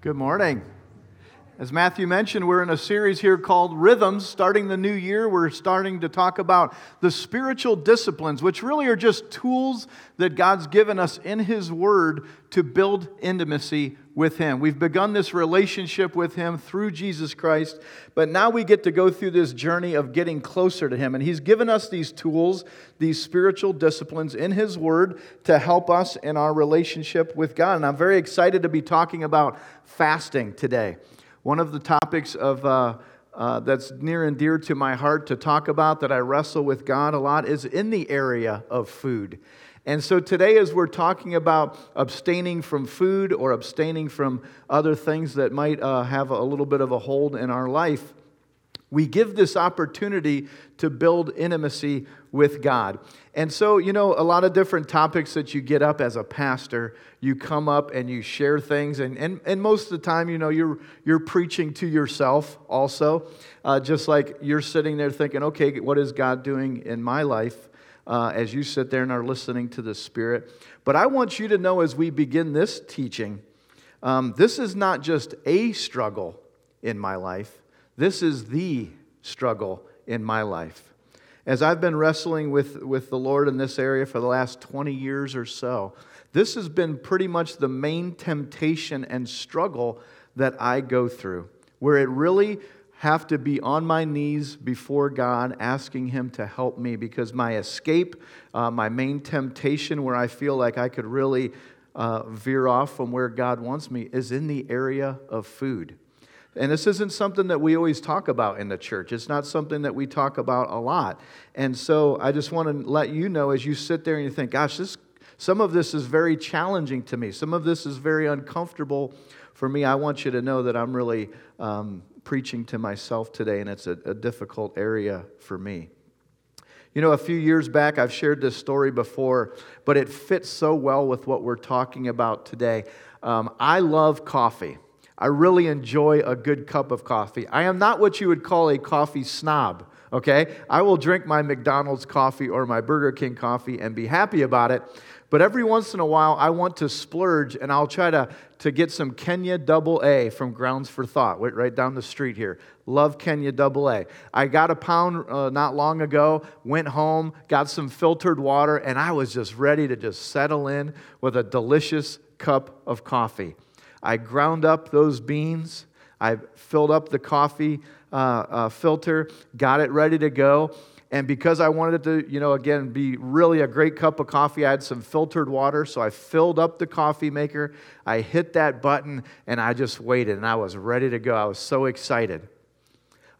Good morning. As Matthew mentioned, we're in a series here called Rhythms. Starting the new year, we're starting to talk about the spiritual disciplines, which really are just tools that God's given us in His Word to build intimacy with Him. We've begun this relationship with Him through Jesus Christ, but now we get to go through this journey of getting closer to Him. And He's given us these tools, these spiritual disciplines in His Word to help us in our relationship with God. And I'm very excited to be talking about fasting today. One of the topics of, uh, uh, that's near and dear to my heart to talk about that I wrestle with God a lot is in the area of food. And so today, as we're talking about abstaining from food or abstaining from other things that might uh, have a little bit of a hold in our life, we give this opportunity to build intimacy with God. And so, you know, a lot of different topics that you get up as a pastor, you come up and you share things. And, and, and most of the time, you know, you're, you're preaching to yourself also, uh, just like you're sitting there thinking, okay, what is God doing in my life? Uh, as you sit there and are listening to the Spirit. But I want you to know as we begin this teaching, um, this is not just a struggle in my life, this is the struggle in my life. As I've been wrestling with, with the Lord in this area for the last 20 years or so, this has been pretty much the main temptation and struggle that I go through, where it really have to be on my knees before God, asking Him to help me because my escape, uh, my main temptation, where I feel like I could really uh, veer off from where God wants me, is in the area of food. And this isn't something that we always talk about in the church. It's not something that we talk about a lot. And so I just want to let you know as you sit there and you think, gosh, this, some of this is very challenging to me. Some of this is very uncomfortable for me. I want you to know that I'm really um, preaching to myself today, and it's a, a difficult area for me. You know, a few years back, I've shared this story before, but it fits so well with what we're talking about today. Um, I love coffee. I really enjoy a good cup of coffee. I am not what you would call a coffee snob, okay? I will drink my McDonald's coffee or my Burger King coffee and be happy about it. But every once in a while, I want to splurge and I'll try to, to get some Kenya Double A from Grounds for Thought, right down the street here. Love Kenya Double A. I got a pound uh, not long ago, went home, got some filtered water, and I was just ready to just settle in with a delicious cup of coffee. I ground up those beans. I filled up the coffee uh, uh, filter, got it ready to go. And because I wanted it to, you know, again, be really a great cup of coffee, I had some filtered water. So I filled up the coffee maker. I hit that button and I just waited and I was ready to go. I was so excited.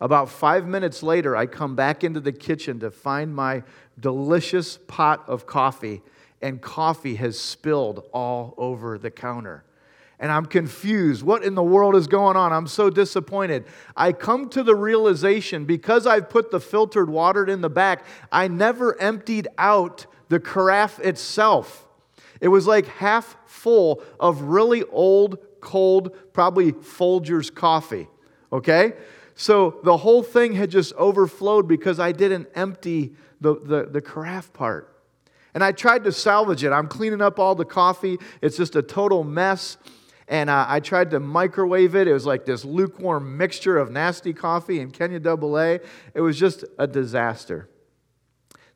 About five minutes later, I come back into the kitchen to find my delicious pot of coffee, and coffee has spilled all over the counter and I'm confused. What in the world is going on? I'm so disappointed. I come to the realization because I've put the filtered water in the back, I never emptied out the carafe itself. It was like half full of really old, cold, probably Folgers coffee. Okay? So the whole thing had just overflowed because I didn't empty the, the, the carafe part. And I tried to salvage it. I'm cleaning up all the coffee, it's just a total mess and uh, I tried to microwave it. It was like this lukewarm mixture of nasty coffee and Kenya Double A. It was just a disaster.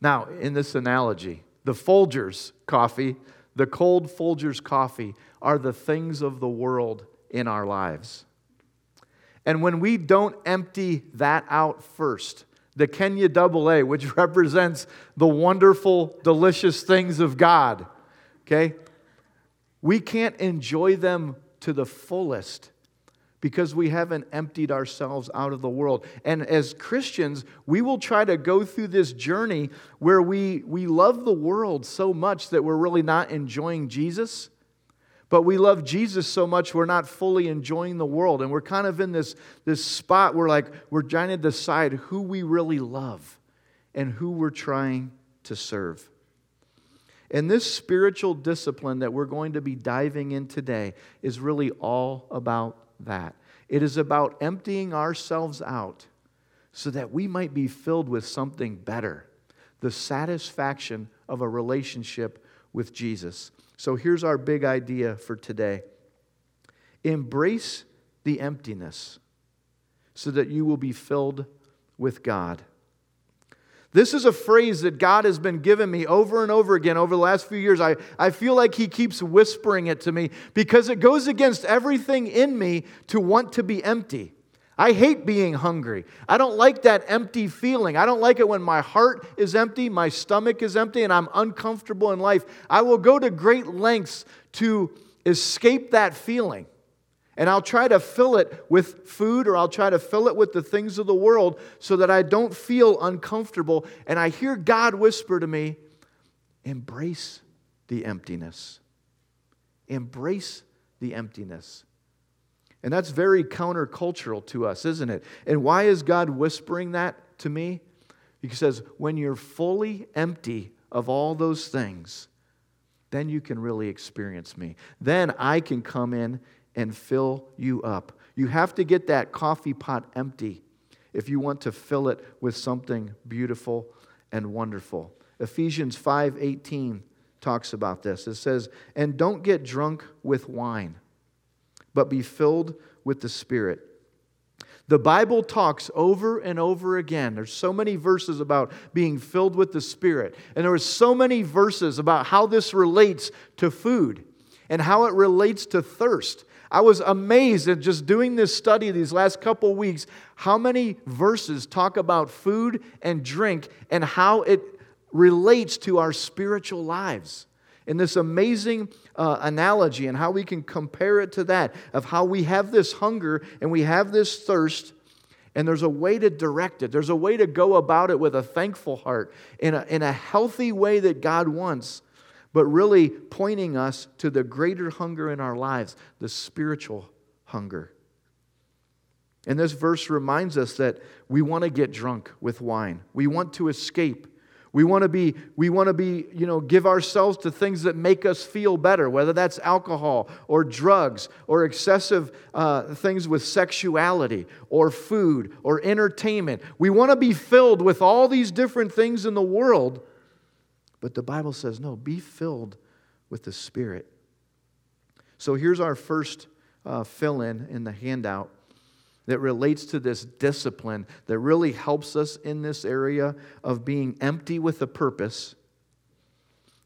Now, in this analogy, the Folgers coffee, the cold Folgers coffee, are the things of the world in our lives. And when we don't empty that out first, the Kenya Double A, which represents the wonderful, delicious things of God, okay? We can't enjoy them to the fullest because we haven't emptied ourselves out of the world. And as Christians, we will try to go through this journey where we, we love the world so much that we're really not enjoying Jesus. But we love Jesus so much we're not fully enjoying the world. And we're kind of in this, this spot where like we're trying to decide who we really love and who we're trying to serve. And this spiritual discipline that we're going to be diving in today is really all about that. It is about emptying ourselves out so that we might be filled with something better the satisfaction of a relationship with Jesus. So here's our big idea for today Embrace the emptiness so that you will be filled with God. This is a phrase that God has been giving me over and over again over the last few years. I, I feel like He keeps whispering it to me because it goes against everything in me to want to be empty. I hate being hungry. I don't like that empty feeling. I don't like it when my heart is empty, my stomach is empty, and I'm uncomfortable in life. I will go to great lengths to escape that feeling. And I'll try to fill it with food or I'll try to fill it with the things of the world so that I don't feel uncomfortable. And I hear God whisper to me, embrace the emptiness. Embrace the emptiness. And that's very countercultural to us, isn't it? And why is God whispering that to me? He says, when you're fully empty of all those things, then you can really experience me. Then I can come in and fill you up. You have to get that coffee pot empty if you want to fill it with something beautiful and wonderful. Ephesians 5:18 talks about this. It says, "And don't get drunk with wine, but be filled with the Spirit." The Bible talks over and over again. There's so many verses about being filled with the Spirit. And there are so many verses about how this relates to food and how it relates to thirst I was amazed at just doing this study these last couple weeks how many verses talk about food and drink and how it relates to our spiritual lives. In this amazing uh, analogy, and how we can compare it to that of how we have this hunger and we have this thirst, and there's a way to direct it. There's a way to go about it with a thankful heart in a, in a healthy way that God wants but really pointing us to the greater hunger in our lives, the spiritual hunger. And this verse reminds us that we want to get drunk with wine. We want to escape. We want to be, we want to be, you know, give ourselves to things that make us feel better, whether that's alcohol or drugs or excessive uh, things with sexuality or food or entertainment. We want to be filled with all these different things in the world but the Bible says, no, be filled with the Spirit. So here's our first uh, fill in in the handout that relates to this discipline that really helps us in this area of being empty with a purpose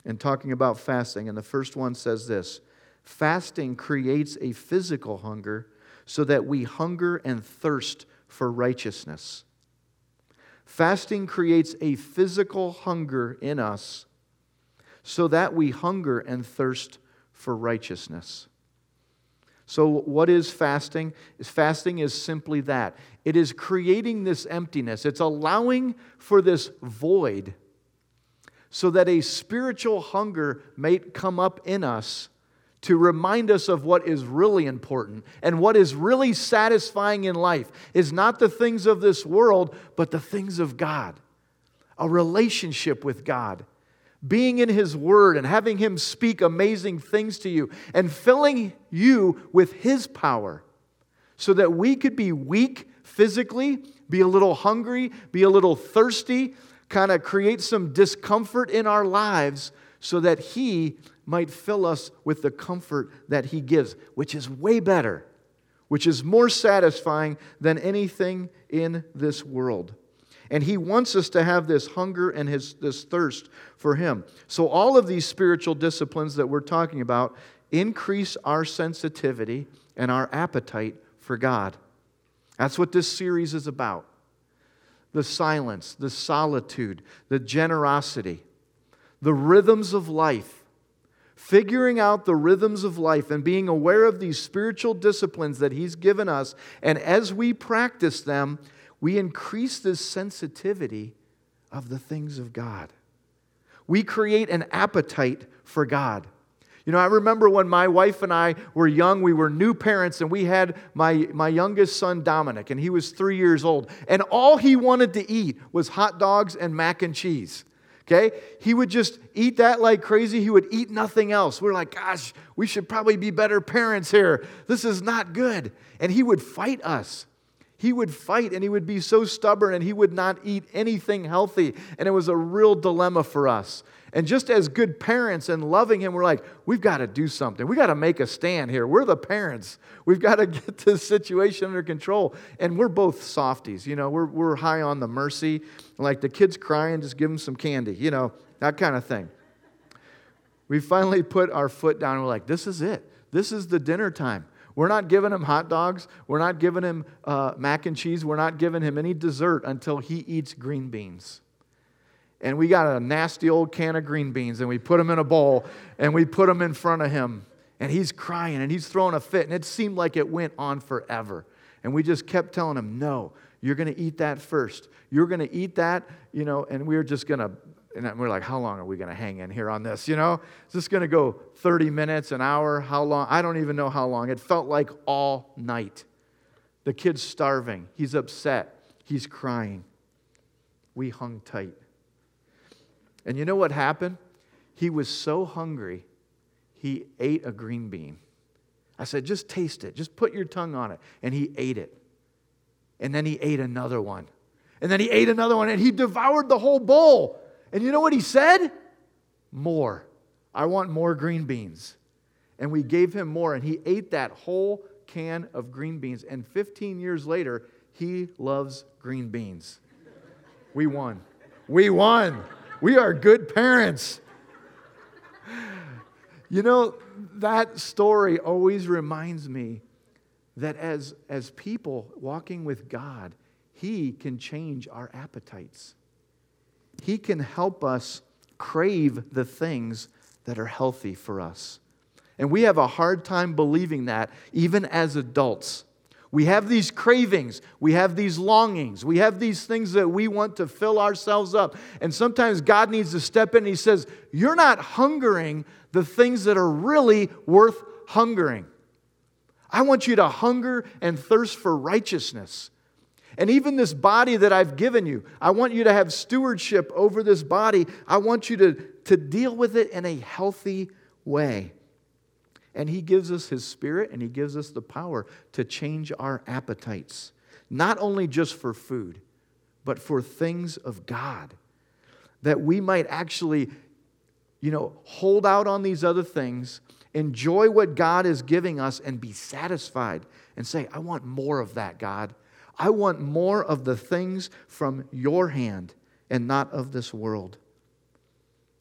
and talking about fasting. And the first one says this fasting creates a physical hunger so that we hunger and thirst for righteousness. Fasting creates a physical hunger in us so that we hunger and thirst for righteousness. So, what is fasting? Fasting is simply that. It is creating this emptiness, it's allowing for this void so that a spiritual hunger may come up in us to remind us of what is really important and what is really satisfying in life. Is not the things of this world, but the things of God, a relationship with God being in His Word and having Him speak amazing things to you and filling you with His power so that we could be weak physically, be a little hungry, be a little thirsty, kind of create some discomfort in our lives so that He might fill us with the comfort that He gives, which is way better, which is more satisfying than anything in this world. And he wants us to have this hunger and his, this thirst for him. So, all of these spiritual disciplines that we're talking about increase our sensitivity and our appetite for God. That's what this series is about the silence, the solitude, the generosity, the rhythms of life. Figuring out the rhythms of life and being aware of these spiritual disciplines that He's given us. And as we practice them, we increase this sensitivity of the things of God. We create an appetite for God. You know, I remember when my wife and I were young, we were new parents, and we had my, my youngest son, Dominic, and he was three years old. And all he wanted to eat was hot dogs and mac and cheese. Okay? He would just eat that like crazy. He would eat nothing else. We're like, gosh, we should probably be better parents here. This is not good. And he would fight us. He would fight and he would be so stubborn and he would not eat anything healthy. And it was a real dilemma for us. And just as good parents and loving him, we're like, we've got to do something. We've got to make a stand here. We're the parents. We've got to get this situation under control. And we're both softies. You know, we're, we're high on the mercy. Like the kid's crying, just give him some candy, you know, that kind of thing. We finally put our foot down and we're like, this is it. This is the dinner time. We're not giving him hot dogs. We're not giving him uh, mac and cheese. We're not giving him any dessert until he eats green beans. And we got a nasty old can of green beans and we put them in a bowl and we put them in front of him. And he's crying and he's throwing a fit. And it seemed like it went on forever. And we just kept telling him, no, you're going to eat that first. You're going to eat that, you know, and we we're just going to and we're like, how long are we going to hang in here on this? You know, is this going to go 30 minutes, an hour? How long? I don't even know how long. It felt like all night. The kid's starving. He's upset. He's crying. We hung tight. And you know what happened? He was so hungry, he ate a green bean. I said, just taste it. Just put your tongue on it. And he ate it. And then he ate another one. And then he ate another one and he devoured the whole bowl. And you know what he said? More. I want more green beans. And we gave him more, and he ate that whole can of green beans. And 15 years later, he loves green beans. We won. We won. We are good parents. You know, that story always reminds me that as, as people walking with God, He can change our appetites. He can help us crave the things that are healthy for us. And we have a hard time believing that, even as adults. We have these cravings, we have these longings, we have these things that we want to fill ourselves up. And sometimes God needs to step in and He says, You're not hungering the things that are really worth hungering. I want you to hunger and thirst for righteousness. And even this body that I've given you, I want you to have stewardship over this body. I want you to, to deal with it in a healthy way. And He gives us His Spirit and He gives us the power to change our appetites, not only just for food, but for things of God. That we might actually, you know, hold out on these other things, enjoy what God is giving us, and be satisfied and say, I want more of that, God. I want more of the things from your hand and not of this world.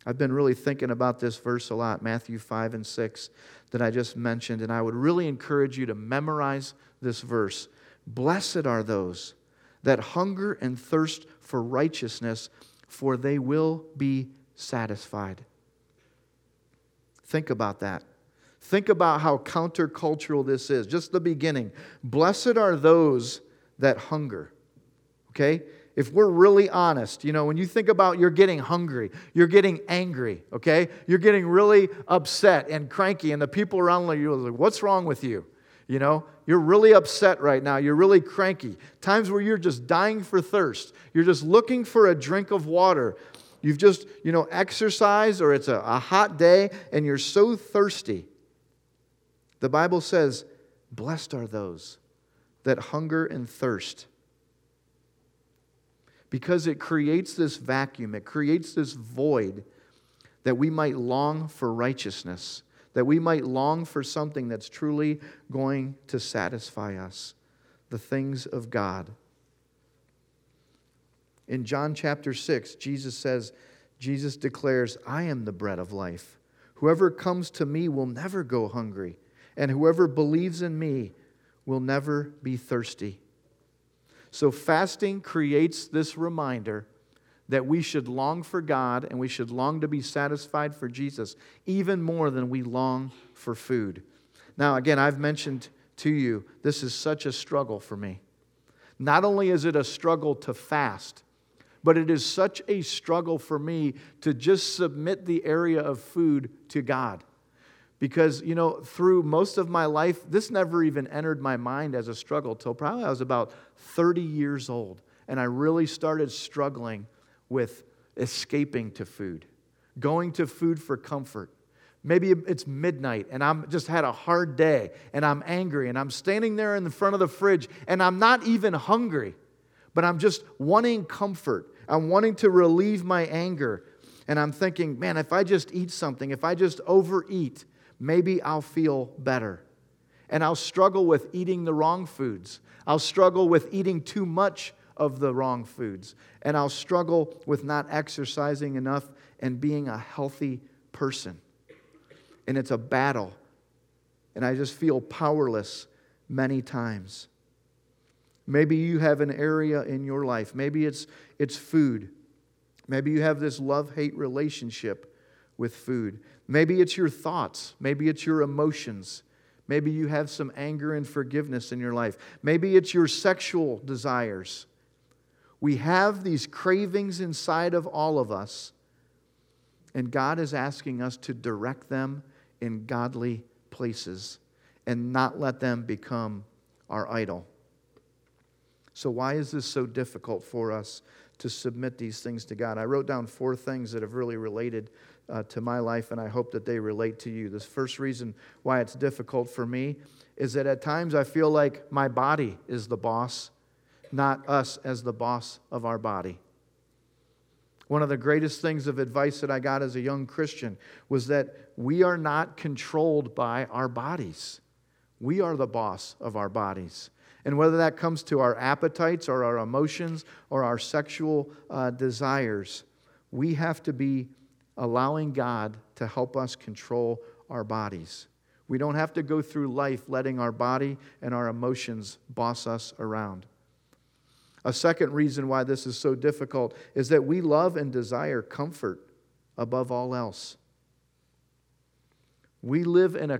I've been really thinking about this verse a lot, Matthew 5 and 6, that I just mentioned, and I would really encourage you to memorize this verse. Blessed are those that hunger and thirst for righteousness, for they will be satisfied. Think about that. Think about how countercultural this is. Just the beginning. Blessed are those that hunger. Okay? If we're really honest, you know, when you think about you're getting hungry, you're getting angry, okay? You're getting really upset and cranky, and the people around you are like, what's wrong with you? You know, you're really upset right now. You're really cranky. Times where you're just dying for thirst. You're just looking for a drink of water. You've just, you know, exercised or it's a, a hot day and you're so thirsty. The Bible says, Blessed are those that hunger and thirst. Because it creates this vacuum, it creates this void that we might long for righteousness, that we might long for something that's truly going to satisfy us the things of God. In John chapter 6, Jesus says, Jesus declares, I am the bread of life. Whoever comes to me will never go hungry, and whoever believes in me will never be thirsty. So, fasting creates this reminder that we should long for God and we should long to be satisfied for Jesus even more than we long for food. Now, again, I've mentioned to you, this is such a struggle for me. Not only is it a struggle to fast, but it is such a struggle for me to just submit the area of food to God. Because, you know, through most of my life, this never even entered my mind as a struggle till probably I was about 30 years old. And I really started struggling with escaping to food, going to food for comfort, Maybe it's midnight and I'm just had a hard day and I'm angry and I'm standing there in the front of the fridge and I'm not even hungry, but I'm just wanting comfort. I'm wanting to relieve my anger. And I'm thinking, man, if I just eat something, if I just overeat, maybe I'll feel better. And I'll struggle with eating the wrong foods. I'll struggle with eating too much of the wrong foods. And I'll struggle with not exercising enough and being a healthy person. And it's a battle. And I just feel powerless many times. Maybe you have an area in your life. Maybe it's, it's food. Maybe you have this love hate relationship with food. Maybe it's your thoughts. Maybe it's your emotions. Maybe you have some anger and forgiveness in your life. Maybe it's your sexual desires. We have these cravings inside of all of us, and God is asking us to direct them in godly places and not let them become our idol. So, why is this so difficult for us to submit these things to God? I wrote down four things that have really related uh, to my life, and I hope that they relate to you. This first reason why it's difficult for me is that at times I feel like my body is the boss, not us as the boss of our body. One of the greatest things of advice that I got as a young Christian was that we are not controlled by our bodies. We are the boss of our bodies. And whether that comes to our appetites or our emotions or our sexual uh, desires, we have to be allowing God to help us control our bodies. We don't have to go through life letting our body and our emotions boss us around. A second reason why this is so difficult is that we love and desire comfort above all else. We live in a,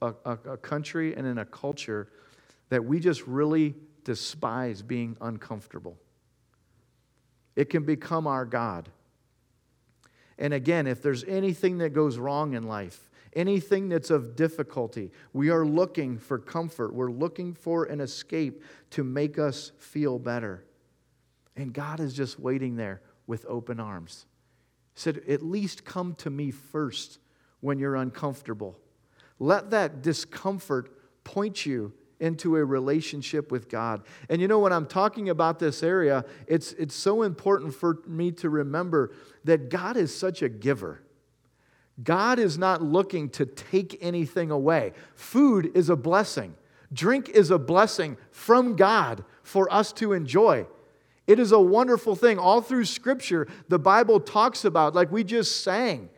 a, a country and in a culture that we just really despise being uncomfortable. It can become our God. And again, if there's anything that goes wrong in life, anything that's of difficulty, we are looking for comfort. We're looking for an escape to make us feel better. And God is just waiting there with open arms. He said, At least come to me first when you're uncomfortable. Let that discomfort point you into a relationship with God. And you know, when I'm talking about this area, it's, it's so important for me to remember that God is such a giver. God is not looking to take anything away. Food is a blessing, drink is a blessing from God for us to enjoy. It is a wonderful thing. All through Scripture, the Bible talks about, like we just sang,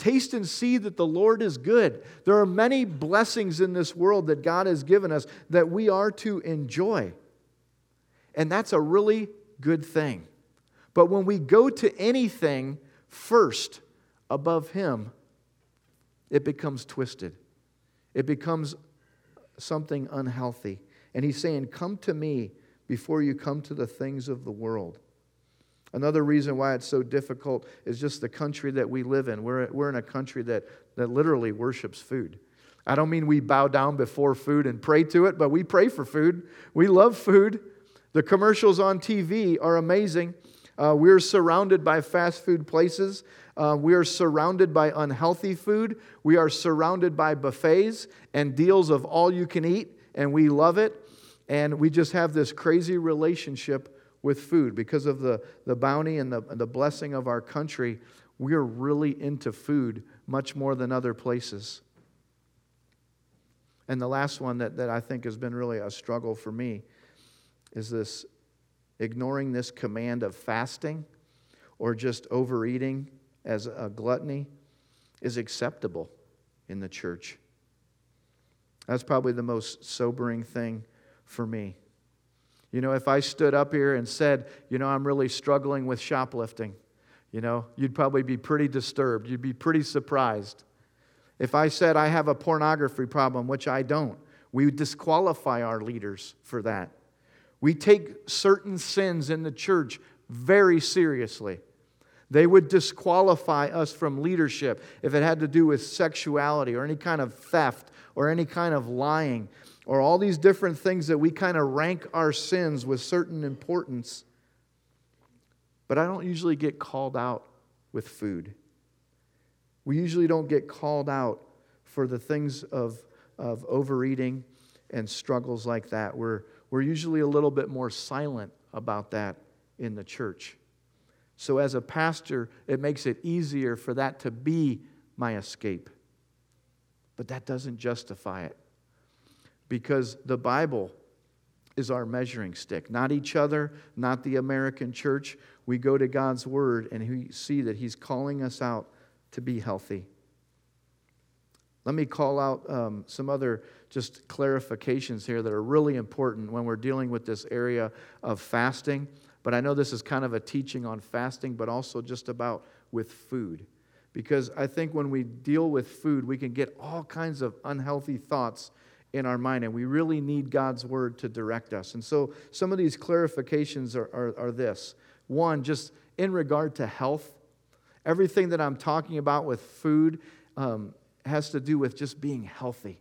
Taste and see that the Lord is good. There are many blessings in this world that God has given us that we are to enjoy. And that's a really good thing. But when we go to anything first above Him, it becomes twisted. It becomes something unhealthy. And He's saying, Come to me before you come to the things of the world. Another reason why it's so difficult is just the country that we live in. We're, we're in a country that, that literally worships food. I don't mean we bow down before food and pray to it, but we pray for food. We love food. The commercials on TV are amazing. Uh, we're surrounded by fast food places. Uh, we are surrounded by unhealthy food. We are surrounded by buffets and deals of all you can eat, and we love it. And we just have this crazy relationship with food. Because of the, the bounty and the, the blessing of our country, we are really into food much more than other places. And the last one that, that I think has been really a struggle for me is this ignoring this command of fasting or just overeating as a gluttony is acceptable in the church. That's probably the most sobering thing for me. You know, if I stood up here and said, you know, I'm really struggling with shoplifting, you know, you'd probably be pretty disturbed. You'd be pretty surprised. If I said I have a pornography problem, which I don't, we disqualify our leaders for that. We take certain sins in the church very seriously. They would disqualify us from leadership if it had to do with sexuality or any kind of theft or any kind of lying or all these different things that we kind of rank our sins with certain importance. But I don't usually get called out with food. We usually don't get called out for the things of, of overeating and struggles like that. We're, we're usually a little bit more silent about that in the church. So, as a pastor, it makes it easier for that to be my escape. But that doesn't justify it because the Bible is our measuring stick, not each other, not the American church. We go to God's word and we see that He's calling us out to be healthy. Let me call out um, some other just clarifications here that are really important when we're dealing with this area of fasting. But I know this is kind of a teaching on fasting, but also just about with food. Because I think when we deal with food, we can get all kinds of unhealthy thoughts in our mind, and we really need God's word to direct us. And so some of these clarifications are, are, are this one, just in regard to health, everything that I'm talking about with food um, has to do with just being healthy.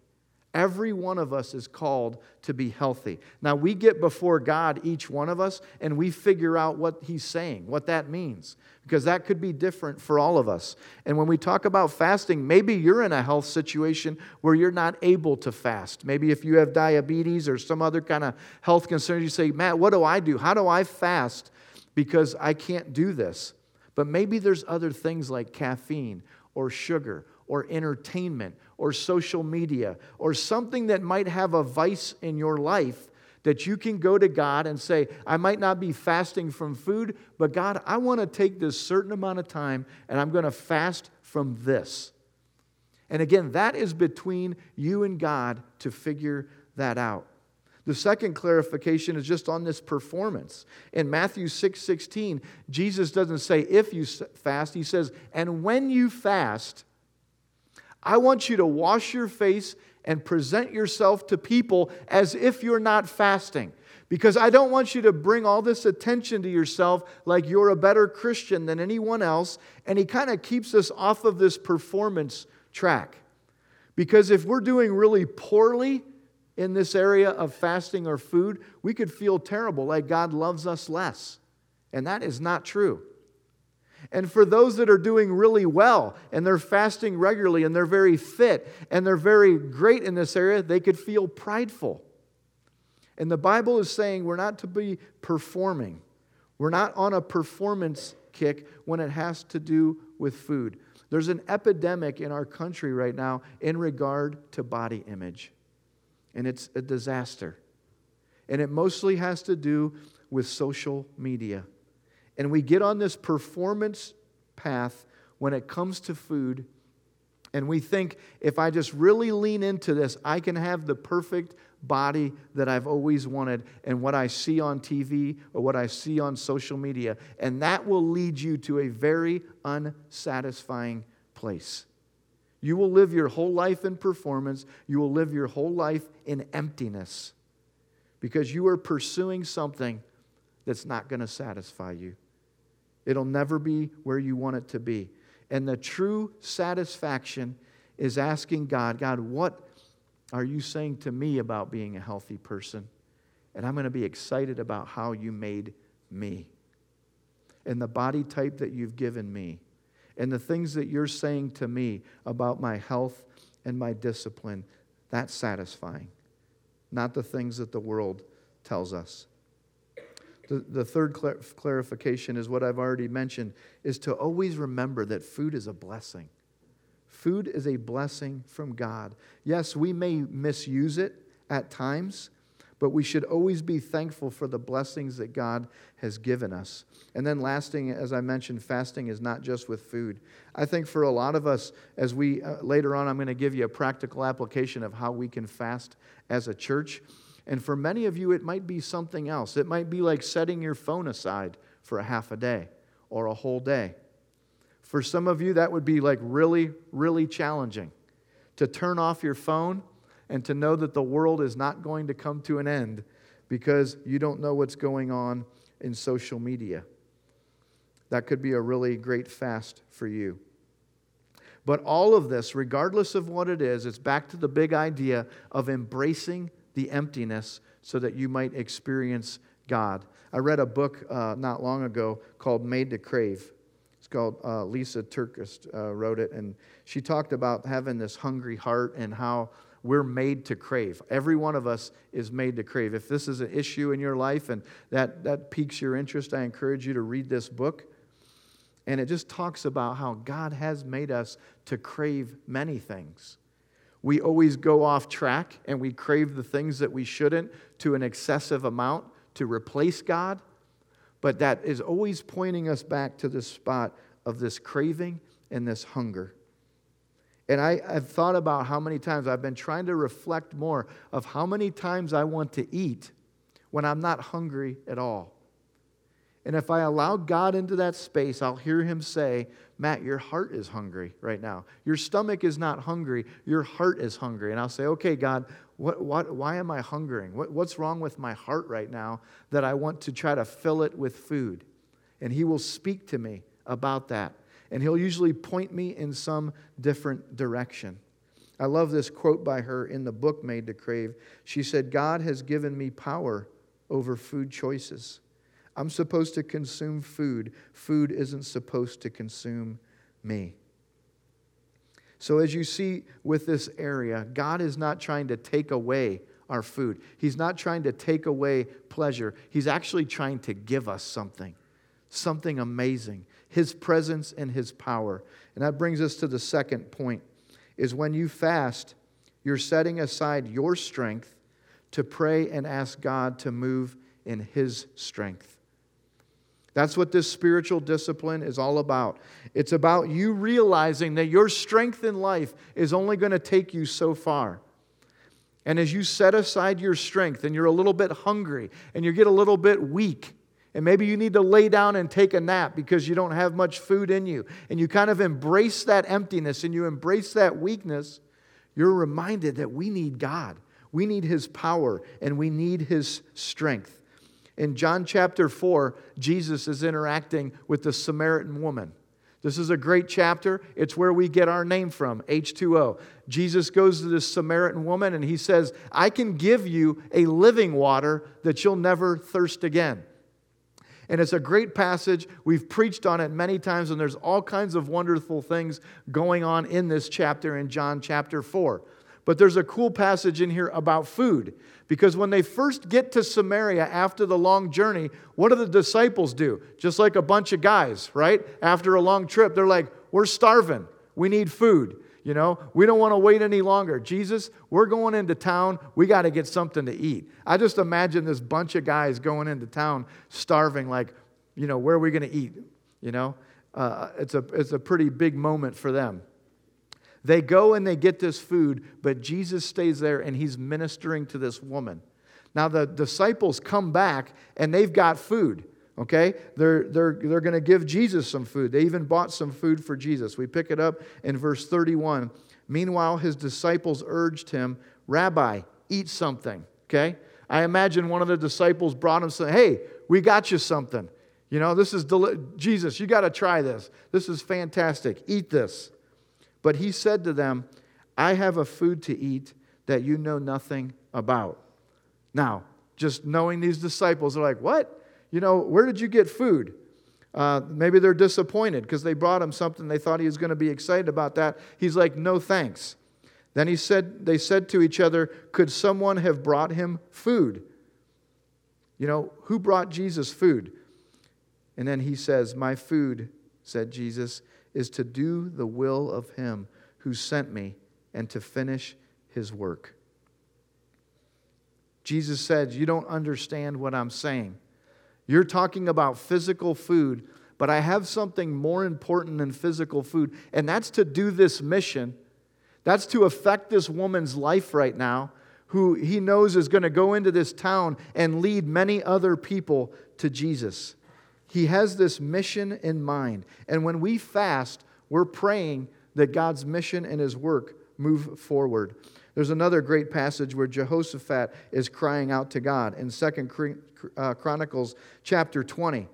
Every one of us is called to be healthy. Now, we get before God, each one of us, and we figure out what He's saying, what that means, because that could be different for all of us. And when we talk about fasting, maybe you're in a health situation where you're not able to fast. Maybe if you have diabetes or some other kind of health concern, you say, Matt, what do I do? How do I fast? Because I can't do this. But maybe there's other things like caffeine or sugar or entertainment or social media or something that might have a vice in your life that you can go to God and say, I might not be fasting from food, but God, I want to take this certain amount of time and I'm going to fast from this. And again, that is between you and God to figure that out. The second clarification is just on this performance. In Matthew 6 16, Jesus doesn't say if you fast, he says, and when you fast, I want you to wash your face and present yourself to people as if you're not fasting. Because I don't want you to bring all this attention to yourself like you're a better Christian than anyone else. And he kind of keeps us off of this performance track. Because if we're doing really poorly in this area of fasting or food, we could feel terrible, like God loves us less. And that is not true. And for those that are doing really well and they're fasting regularly and they're very fit and they're very great in this area, they could feel prideful. And the Bible is saying we're not to be performing. We're not on a performance kick when it has to do with food. There's an epidemic in our country right now in regard to body image, and it's a disaster. And it mostly has to do with social media. And we get on this performance path when it comes to food. And we think if I just really lean into this, I can have the perfect body that I've always wanted and what I see on TV or what I see on social media. And that will lead you to a very unsatisfying place. You will live your whole life in performance, you will live your whole life in emptiness because you are pursuing something that's not going to satisfy you. It'll never be where you want it to be. And the true satisfaction is asking God, God, what are you saying to me about being a healthy person? And I'm going to be excited about how you made me and the body type that you've given me and the things that you're saying to me about my health and my discipline. That's satisfying, not the things that the world tells us. The, the third clar- clarification is what I've already mentioned is to always remember that food is a blessing. Food is a blessing from God. Yes, we may misuse it at times, but we should always be thankful for the blessings that God has given us. And then, lasting, as I mentioned, fasting is not just with food. I think for a lot of us, as we uh, later on, I'm going to give you a practical application of how we can fast as a church. And for many of you, it might be something else. It might be like setting your phone aside for a half a day or a whole day. For some of you, that would be like really, really challenging to turn off your phone and to know that the world is not going to come to an end because you don't know what's going on in social media. That could be a really great fast for you. But all of this, regardless of what it is, it's back to the big idea of embracing the emptiness so that you might experience God. I read a book uh, not long ago called Made to Crave. It's called uh, Lysa TerKeurst uh, wrote it, and she talked about having this hungry heart and how we're made to crave. Every one of us is made to crave. If this is an issue in your life and that, that piques your interest, I encourage you to read this book. And it just talks about how God has made us to crave many things. We always go off track and we crave the things that we shouldn't to an excessive amount to replace God. But that is always pointing us back to the spot of this craving and this hunger. And I, have thought about how many times I've been trying to reflect more of how many times I want to eat when I'm not hungry at all. And if I allow God into that space, I'll hear Him say, Matt, your heart is hungry right now. Your stomach is not hungry, your heart is hungry. And I'll say, okay, God, what, what, why am I hungering? What, what's wrong with my heart right now that I want to try to fill it with food? And He will speak to me about that. And He'll usually point me in some different direction. I love this quote by her in the book Made to Crave. She said, God has given me power over food choices. I'm supposed to consume food. Food isn't supposed to consume me. So, as you see with this area, God is not trying to take away our food. He's not trying to take away pleasure. He's actually trying to give us something, something amazing His presence and His power. And that brings us to the second point is when you fast, you're setting aside your strength to pray and ask God to move in His strength. That's what this spiritual discipline is all about. It's about you realizing that your strength in life is only going to take you so far. And as you set aside your strength and you're a little bit hungry and you get a little bit weak, and maybe you need to lay down and take a nap because you don't have much food in you, and you kind of embrace that emptiness and you embrace that weakness, you're reminded that we need God. We need His power and we need His strength. In John chapter 4, Jesus is interacting with the Samaritan woman. This is a great chapter. It's where we get our name from, H2O. Jesus goes to this Samaritan woman and he says, I can give you a living water that you'll never thirst again. And it's a great passage. We've preached on it many times, and there's all kinds of wonderful things going on in this chapter in John chapter 4. But there's a cool passage in here about food. Because when they first get to Samaria after the long journey, what do the disciples do? Just like a bunch of guys, right? After a long trip, they're like, We're starving. We need food. You know, we don't want to wait any longer. Jesus, we're going into town. We got to get something to eat. I just imagine this bunch of guys going into town starving, like, you know, where are we going to eat? You know, uh, it's, a, it's a pretty big moment for them. They go and they get this food, but Jesus stays there and he's ministering to this woman. Now, the disciples come back and they've got food, okay? They're, they're, they're going to give Jesus some food. They even bought some food for Jesus. We pick it up in verse 31. Meanwhile, his disciples urged him, Rabbi, eat something, okay? I imagine one of the disciples brought him saying, Hey, we got you something. You know, this is deli- Jesus, you got to try this. This is fantastic. Eat this. But he said to them, I have a food to eat that you know nothing about. Now, just knowing these disciples they're like, What? You know, where did you get food? Uh, maybe they're disappointed because they brought him something they thought he was going to be excited about that. He's like, No thanks. Then he said, they said to each other, Could someone have brought him food? You know, who brought Jesus food? And then he says, My food, said Jesus, is to do the will of him who sent me and to finish his work. Jesus said, You don't understand what I'm saying. You're talking about physical food, but I have something more important than physical food, and that's to do this mission. That's to affect this woman's life right now, who he knows is going to go into this town and lead many other people to Jesus. He has this mission in mind. And when we fast, we're praying that God's mission and his work move forward. There's another great passage where Jehoshaphat is crying out to God in Second uh, Chronicles chapter 20.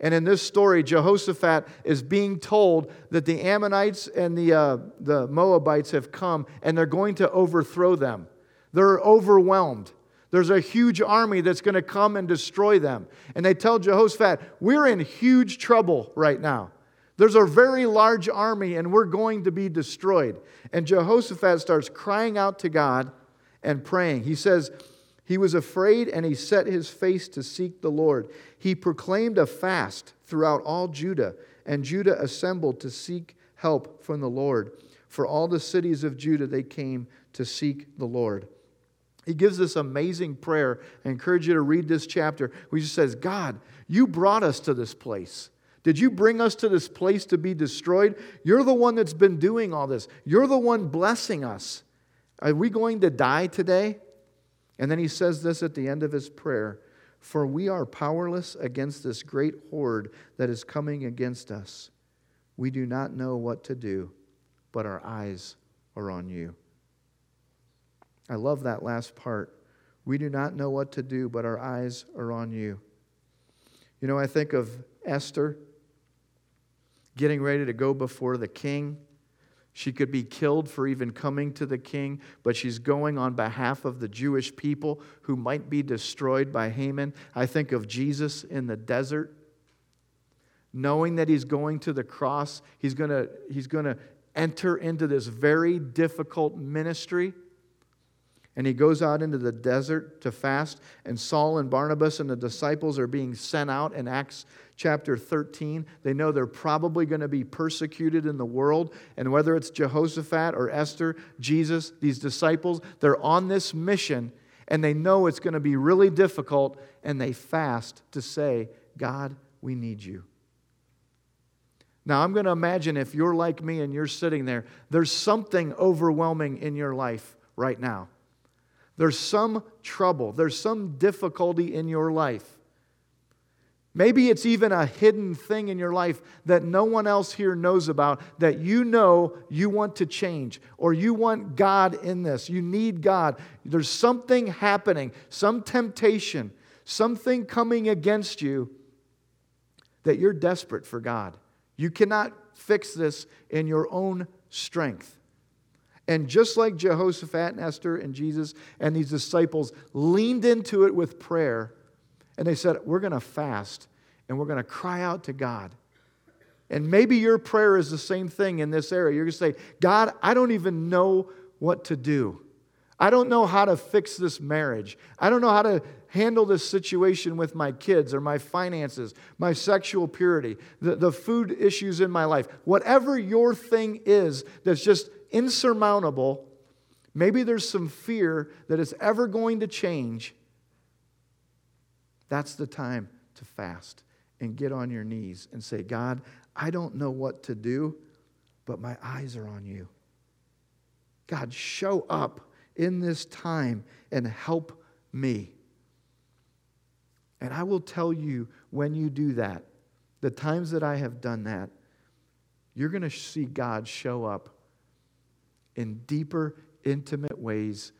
And in this story, Jehoshaphat is being told that the Ammonites and the, uh, the Moabites have come and they're going to overthrow them. They're overwhelmed. There's a huge army that's going to come and destroy them. And they tell Jehoshaphat, We're in huge trouble right now. There's a very large army, and we're going to be destroyed. And Jehoshaphat starts crying out to God and praying. He says, He was afraid and he set his face to seek the Lord. He proclaimed a fast throughout all Judah, and Judah assembled to seek help from the Lord. For all the cities of Judah they came to seek the Lord. He gives this amazing prayer. I encourage you to read this chapter he says, God, you brought us to this place. Did you bring us to this place to be destroyed? You're the one that's been doing all this. You're the one blessing us. Are we going to die today? And then he says this at the end of his prayer For we are powerless against this great horde that is coming against us. We do not know what to do, but our eyes are on you. I love that last part. We do not know what to do, but our eyes are on you. You know, I think of Esther getting ready to go before the king. She could be killed for even coming to the king, but she's going on behalf of the Jewish people who might be destroyed by Haman. I think of Jesus in the desert, knowing that he's going to the cross, he's going to, he's going to enter into this very difficult ministry. And he goes out into the desert to fast, and Saul and Barnabas and the disciples are being sent out in Acts chapter 13. They know they're probably going to be persecuted in the world. And whether it's Jehoshaphat or Esther, Jesus, these disciples, they're on this mission, and they know it's going to be really difficult, and they fast to say, God, we need you. Now, I'm going to imagine if you're like me and you're sitting there, there's something overwhelming in your life right now. There's some trouble, there's some difficulty in your life. Maybe it's even a hidden thing in your life that no one else here knows about that you know you want to change or you want God in this. You need God. There's something happening, some temptation, something coming against you that you're desperate for God. You cannot fix this in your own strength. And just like Jehoshaphat and Esther and Jesus and these disciples leaned into it with prayer, and they said, We're going to fast and we're going to cry out to God. And maybe your prayer is the same thing in this area. You're going to say, God, I don't even know what to do. I don't know how to fix this marriage. I don't know how to handle this situation with my kids or my finances, my sexual purity, the, the food issues in my life. Whatever your thing is that's just insurmountable, maybe there's some fear that it's ever going to change. That's the time to fast and get on your knees and say, God, I don't know what to do, but my eyes are on you. God, show up in this time and help me. And I will tell you when you do that, the times that I have done that, you're going to see God show up in deeper, intimate ways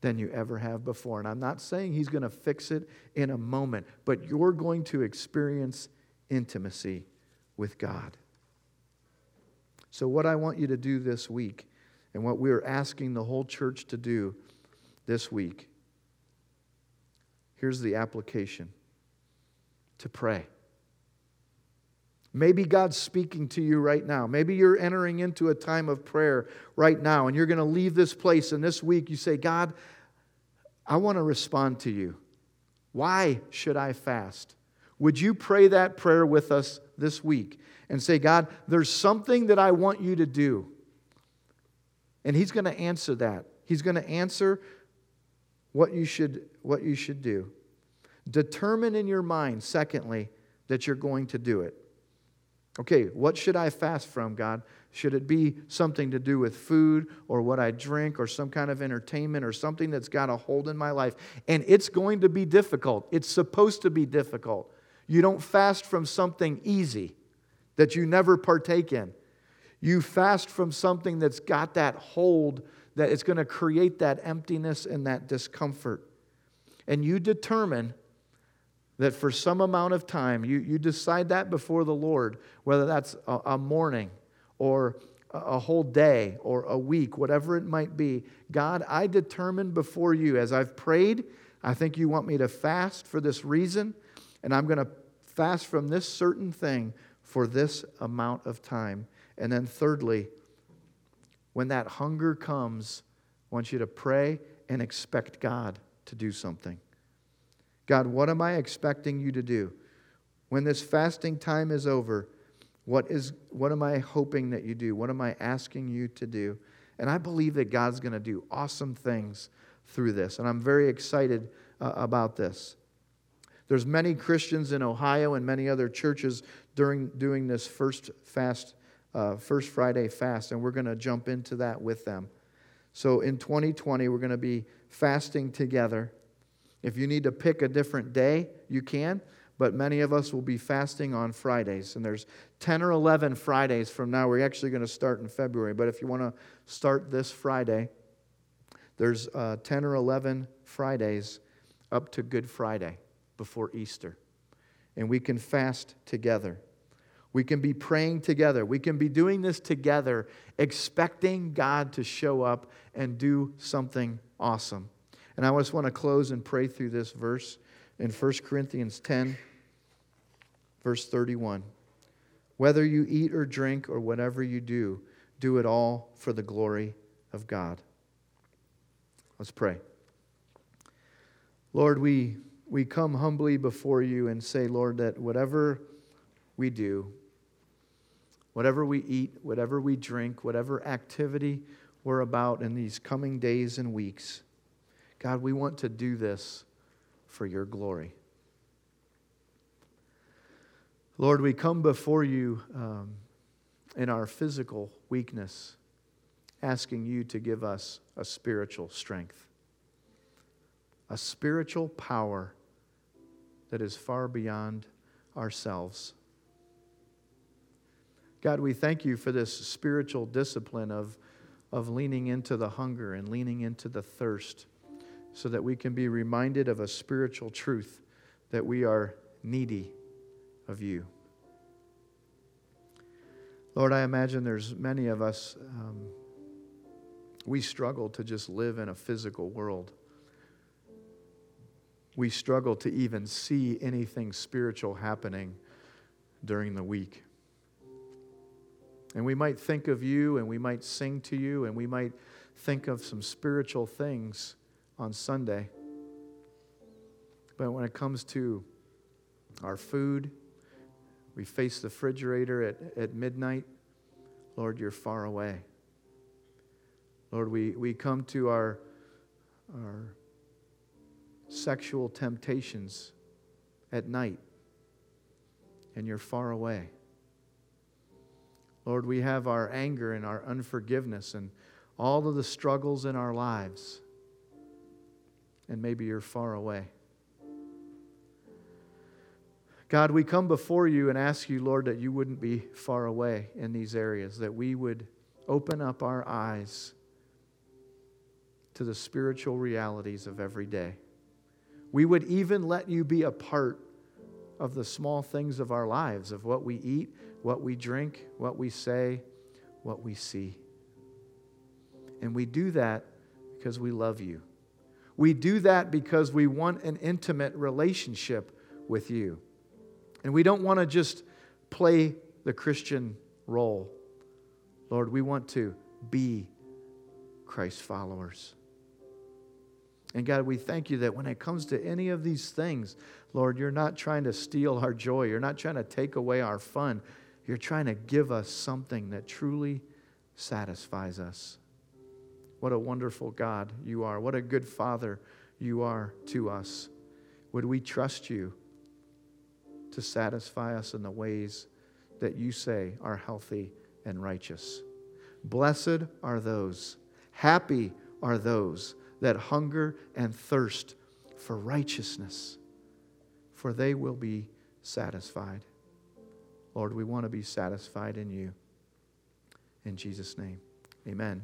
than you ever have before. And I'm not saying He's going to fix it in a moment, but you're going to experience intimacy with God. So, what I want you to do this week, and what we're asking the whole church to do this week, here's the application to pray. Maybe God's speaking to you right now. Maybe you're entering into a time of prayer right now and you're going to leave this place and this week you say, God, I want to respond to you. Why should I fast? Would you pray that prayer with us this week and say, God, there's something that I want you to do? And He's going to answer that. He's going to answer what you should, what you should do. Determine in your mind, secondly, that you're going to do it. Okay, what should I fast from, God? Should it be something to do with food or what I drink or some kind of entertainment or something that's got a hold in my life? And it's going to be difficult. It's supposed to be difficult. You don't fast from something easy that you never partake in. You fast from something that's got that hold that it's going to create that emptiness and that discomfort. And you determine that for some amount of time, you, you decide that before the Lord, whether that's a, a morning or a whole day or a week, whatever it might be. God, I determine before you, as I've prayed, I think you want me to fast for this reason, and I'm going to fast from this certain thing for this amount of time. And then, thirdly, when that hunger comes, I want you to pray and expect God to do something. God, what am I expecting you to do? When this fasting time is over, what, is, what am I hoping that you do? What am I asking you to do? And I believe that God's going to do awesome things through this. And I'm very excited uh, about this. There's many Christians in Ohio and many other churches during doing this first fast, uh, first Friday fast, and we're going to jump into that with them. So in 2020, we're going to be fasting together. If you need to pick a different day, you can, but many of us will be fasting on Fridays. And there's 10 or 11 Fridays from now. We're actually going to start in February, but if you want to start this Friday, there's uh, 10 or 11 Fridays up to Good Friday before Easter. And we can fast together. We can be praying together. We can be doing this together, expecting God to show up and do something awesome. And I just want to close and pray through this verse in 1 Corinthians 10, verse 31. Whether you eat or drink or whatever you do, do it all for the glory of God. Let's pray. Lord, we, we come humbly before you and say, Lord, that whatever we do, whatever we eat, whatever we drink, whatever activity we're about in these coming days and weeks, God, we want to do this for your glory. Lord, we come before you um, in our physical weakness, asking you to give us a spiritual strength a spiritual power that is far beyond ourselves. God, we thank you for this spiritual discipline of, of leaning into the hunger and leaning into the thirst so that we can be reminded of a spiritual truth that we are needy of you. Lord, I imagine there's many of us, um, we struggle to just live in a physical world we struggle to even see anything spiritual happening during the week. And we might think of you and we might sing to you and we might think of some spiritual things on Sunday. But when it comes to our food, we face the refrigerator at, at midnight. Lord, you're far away. Lord, we, we come to our, our sexual temptations at night and you're far away. Lord, we have our anger and our unforgiveness and all of the struggles in our lives, and maybe you're far away. God, we come before you and ask you, Lord, that you wouldn't be far away in these areas, that we would open up our eyes to the spiritual realities of every day. We would even let you be a part of the small things of our lives, of what we eat, what we drink, what we say, what we see. And we do that because we love you. We do that because we want an intimate relationship with you. And we don't want to just play the Christian role. Lord, we want to be Christ followers. And God, we thank you that when it comes to any of these things, Lord, you're not trying to steal our joy. You're not trying to take away our fun. You're trying to give us something that truly satisfies us. What a wonderful God you are. What a good Father you are to us. Would we trust you to satisfy us in the ways that you say are healthy and righteous? Blessed are those, happy are those that hunger and thirst for righteousness, for they will be satisfied. Lord, we want to be satisfied in you. In Jesus' name, amen.